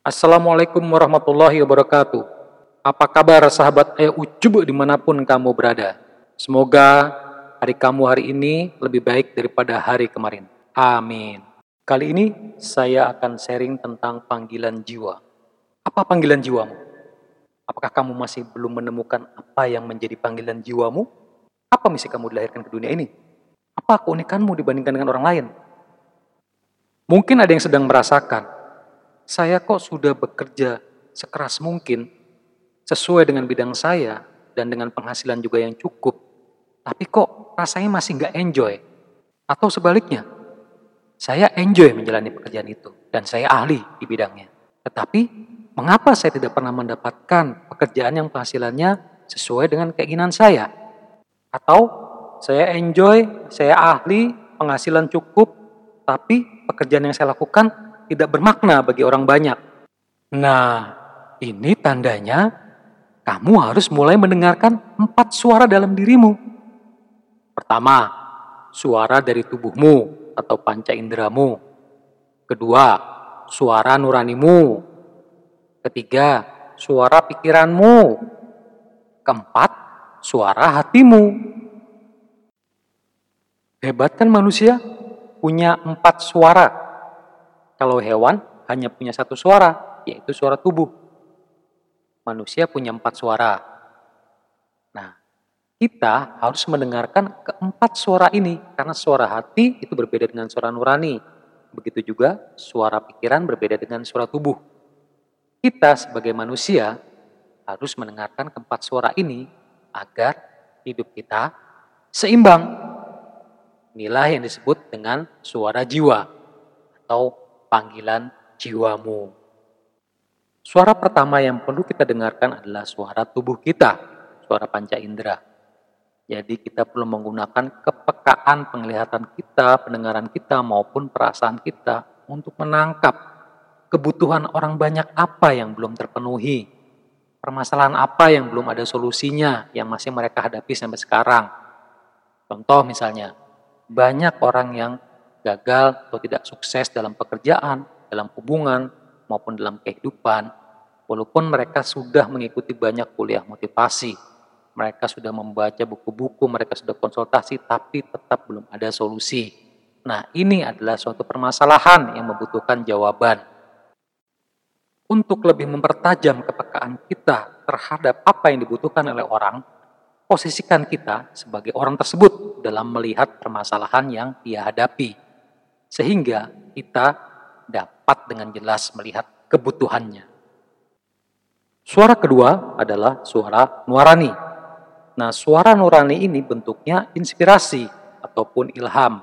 Assalamualaikum warahmatullahi wabarakatuh. Apa kabar sahabat Ayo Ujub di mana pun kamu berada? Semoga hari kamu hari ini lebih baik daripada hari kemarin. Amin. Kali ini saya akan sharing tentang panggilan jiwa. Apa panggilan jiwamu? Apakah kamu masih belum menemukan apa yang menjadi panggilan jiwamu? Apa misi kamu dilahirkan ke dunia ini? Apa keunikanmu dibandingkan dengan orang lain? Mungkin ada yang sedang merasakan, saya kok sudah bekerja sekeras mungkin, sesuai dengan bidang saya, dan dengan penghasilan juga yang cukup, tapi kok rasanya masih nggak enjoy. Atau sebaliknya, saya enjoy menjalani pekerjaan itu, dan saya ahli di bidangnya. Tetapi, mengapa saya tidak pernah mendapatkan pekerjaan yang penghasilannya sesuai dengan keinginan saya? Atau saya enjoy, saya ahli, penghasilan cukup, tapi pekerjaan yang saya lakukan tidak bermakna bagi orang banyak. Nah, ini tandanya kamu harus mulai mendengarkan empat suara dalam dirimu. Pertama, suara dari tubuhmu atau panca inderamu. Kedua, suara nuranimu. Ketiga, suara pikiranmu. Keempat, suara hatimu. Hebat kan manusia? punya empat suara. Kalau hewan hanya punya satu suara, yaitu suara tubuh. Manusia punya empat suara. Nah, kita harus mendengarkan keempat suara ini, karena suara hati itu berbeda dengan suara nurani. Begitu juga suara pikiran berbeda dengan suara tubuh. Kita sebagai manusia harus mendengarkan keempat suara ini agar hidup kita seimbang Inilah yang disebut dengan suara jiwa atau panggilan jiwamu. Suara pertama yang perlu kita dengarkan adalah suara tubuh kita, suara panca indera. Jadi kita perlu menggunakan kepekaan penglihatan kita, pendengaran kita maupun perasaan kita untuk menangkap kebutuhan orang banyak apa yang belum terpenuhi, permasalahan apa yang belum ada solusinya yang masih mereka hadapi sampai sekarang. Contoh misalnya, banyak orang yang gagal atau tidak sukses dalam pekerjaan, dalam hubungan, maupun dalam kehidupan, walaupun mereka sudah mengikuti banyak kuliah motivasi, mereka sudah membaca buku-buku, mereka sudah konsultasi, tapi tetap belum ada solusi. Nah, ini adalah suatu permasalahan yang membutuhkan jawaban. Untuk lebih mempertajam kepekaan kita terhadap apa yang dibutuhkan oleh orang, posisikan kita sebagai orang tersebut dalam melihat permasalahan yang dia hadapi. Sehingga kita dapat dengan jelas melihat kebutuhannya. Suara kedua adalah suara nurani. Nah, suara nurani ini bentuknya inspirasi ataupun ilham.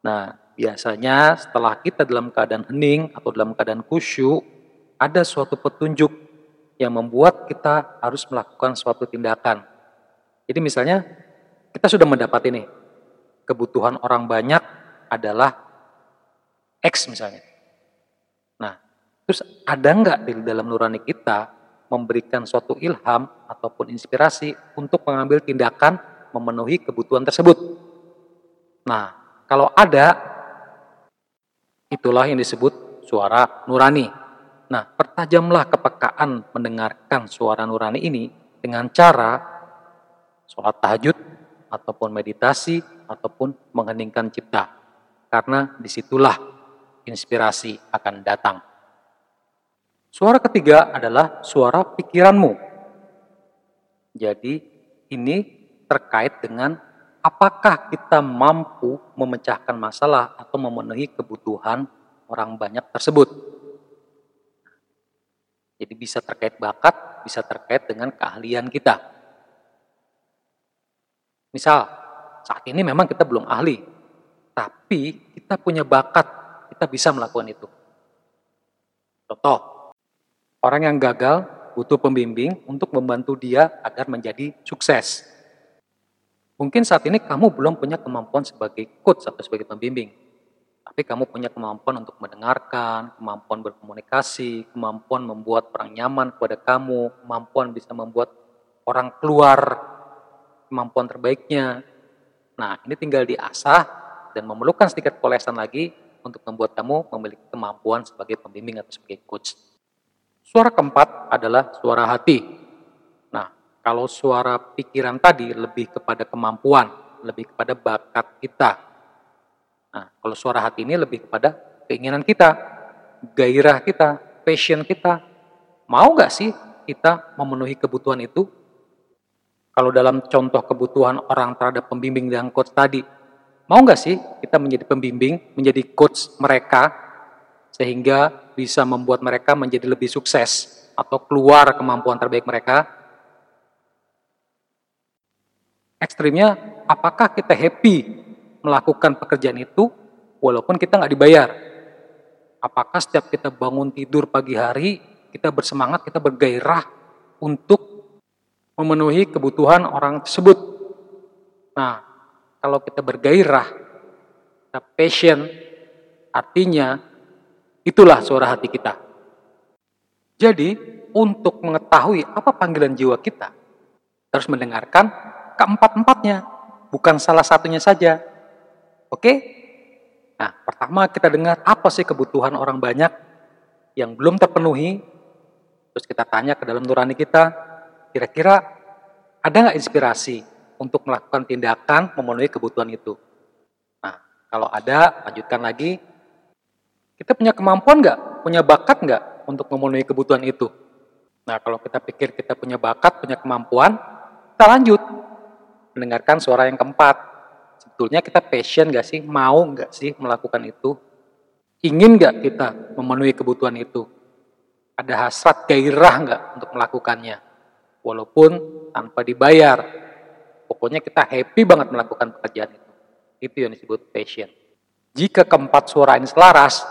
Nah, biasanya setelah kita dalam keadaan hening atau dalam keadaan khusyuk, ada suatu petunjuk yang membuat kita harus melakukan suatu tindakan jadi misalnya kita sudah mendapat ini, kebutuhan orang banyak adalah X misalnya. Nah, terus ada nggak di dalam nurani kita memberikan suatu ilham ataupun inspirasi untuk mengambil tindakan memenuhi kebutuhan tersebut? Nah, kalau ada, itulah yang disebut suara nurani. Nah, pertajamlah kepekaan mendengarkan suara nurani ini dengan cara sholat tahajud, ataupun meditasi, ataupun mengheningkan cipta. Karena di situlah inspirasi akan datang. Suara ketiga adalah suara pikiranmu. Jadi ini terkait dengan apakah kita mampu memecahkan masalah atau memenuhi kebutuhan orang banyak tersebut. Jadi bisa terkait bakat, bisa terkait dengan keahlian kita. Misal, saat ini memang kita belum ahli, tapi kita punya bakat, kita bisa melakukan itu. Contoh, orang yang gagal butuh pembimbing untuk membantu dia agar menjadi sukses. Mungkin saat ini kamu belum punya kemampuan sebagai coach atau sebagai pembimbing, tapi kamu punya kemampuan untuk mendengarkan, kemampuan berkomunikasi, kemampuan membuat orang nyaman kepada kamu, kemampuan bisa membuat orang keluar kemampuan terbaiknya. Nah, ini tinggal diasah dan memerlukan sedikit polesan lagi untuk membuat kamu memiliki kemampuan sebagai pembimbing atau sebagai coach. Suara keempat adalah suara hati. Nah, kalau suara pikiran tadi lebih kepada kemampuan, lebih kepada bakat kita. Nah, kalau suara hati ini lebih kepada keinginan kita, gairah kita, passion kita. Mau nggak sih kita memenuhi kebutuhan itu? Kalau dalam contoh kebutuhan orang terhadap pembimbing dan coach tadi, mau nggak sih kita menjadi pembimbing, menjadi coach mereka, sehingga bisa membuat mereka menjadi lebih sukses atau keluar kemampuan terbaik mereka. Ekstrimnya, apakah kita happy melakukan pekerjaan itu walaupun kita nggak dibayar? Apakah setiap kita bangun tidur pagi hari, kita bersemangat, kita bergairah untuk memenuhi kebutuhan orang tersebut? Nah, kalau kita bergairah, kita passion, artinya Itulah suara hati kita. Jadi, untuk mengetahui apa panggilan jiwa kita, terus mendengarkan keempat-empatnya, bukan salah satunya saja. Oke? Nah, pertama kita dengar apa sih kebutuhan orang banyak yang belum terpenuhi, terus kita tanya ke dalam nurani kita, kira-kira ada nggak inspirasi untuk melakukan tindakan memenuhi kebutuhan itu? Nah, kalau ada, lanjutkan lagi, kita punya kemampuan nggak? Punya bakat nggak untuk memenuhi kebutuhan itu? Nah, kalau kita pikir kita punya bakat, punya kemampuan, kita lanjut. Mendengarkan suara yang keempat. Sebetulnya kita passion nggak sih? Mau nggak sih melakukan itu? Ingin nggak kita memenuhi kebutuhan itu? Ada hasrat gairah nggak untuk melakukannya? Walaupun tanpa dibayar. Pokoknya kita happy banget melakukan pekerjaan itu. Itu yang disebut passion. Jika keempat suara ini selaras,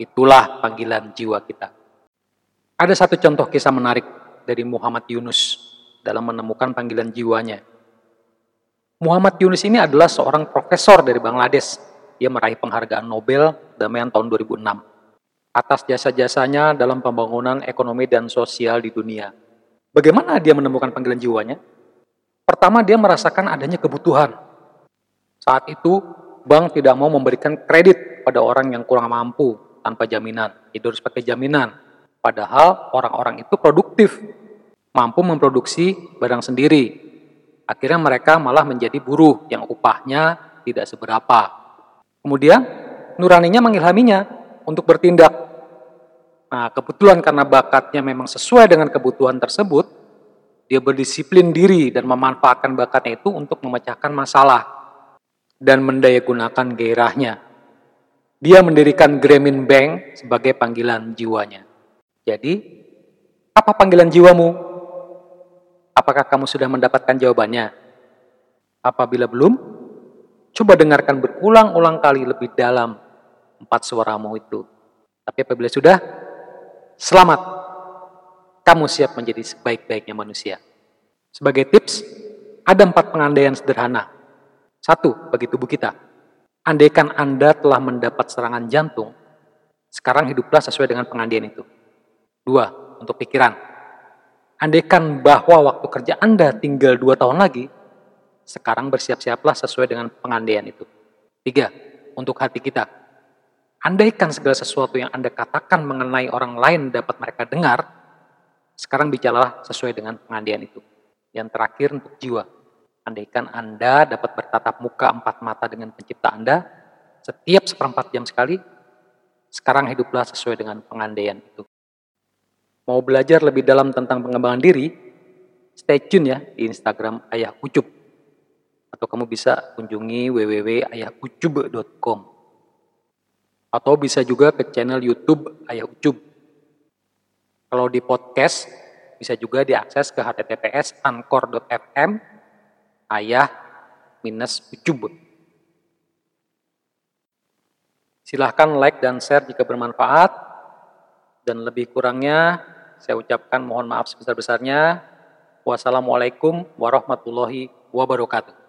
Itulah panggilan jiwa kita. Ada satu contoh kisah menarik dari Muhammad Yunus dalam menemukan panggilan jiwanya. Muhammad Yunus ini adalah seorang profesor dari Bangladesh. Dia meraih penghargaan Nobel Damaian tahun 2006 atas jasa-jasanya dalam pembangunan ekonomi dan sosial di dunia. Bagaimana dia menemukan panggilan jiwanya? Pertama, dia merasakan adanya kebutuhan. Saat itu, bank tidak mau memberikan kredit pada orang yang kurang mampu tanpa jaminan. Jadi harus pakai jaminan. Padahal orang-orang itu produktif, mampu memproduksi barang sendiri. Akhirnya mereka malah menjadi buruh yang upahnya tidak seberapa. Kemudian nuraninya mengilhaminya untuk bertindak. Nah, kebetulan karena bakatnya memang sesuai dengan kebutuhan tersebut, dia berdisiplin diri dan memanfaatkan bakatnya itu untuk memecahkan masalah dan mendayagunakan gairahnya dia mendirikan Grameen Bank sebagai panggilan jiwanya. Jadi, apa panggilan jiwamu? Apakah kamu sudah mendapatkan jawabannya? Apabila belum, coba dengarkan berulang-ulang kali lebih dalam empat suaramu itu. Tapi apabila sudah, selamat. Kamu siap menjadi sebaik-baiknya manusia. Sebagai tips, ada empat pengandaian sederhana. Satu, bagi tubuh kita Andaikan Anda telah mendapat serangan jantung, sekarang hiduplah sesuai dengan pengandian itu. Dua, untuk pikiran. Andaikan bahwa waktu kerja Anda tinggal dua tahun lagi, sekarang bersiap-siaplah sesuai dengan pengandian itu. Tiga, untuk hati kita. Andaikan segala sesuatu yang Anda katakan mengenai orang lain dapat mereka dengar, sekarang bicaralah sesuai dengan pengandian itu. Yang terakhir untuk jiwa Andaikan Anda dapat bertatap muka empat mata dengan pencipta Anda, setiap seperempat jam sekali, sekarang hiduplah sesuai dengan pengandaian itu. Mau belajar lebih dalam tentang pengembangan diri, stay tune ya di Instagram Ayah Ucup. Atau kamu bisa kunjungi www.ayahucup.com. Atau bisa juga ke channel YouTube Ayah Ucup. Kalau di podcast, bisa juga diakses ke https anchor.fm ayah minus ujub. Silahkan like dan share jika bermanfaat. Dan lebih kurangnya saya ucapkan mohon maaf sebesar-besarnya. Wassalamualaikum warahmatullahi wabarakatuh.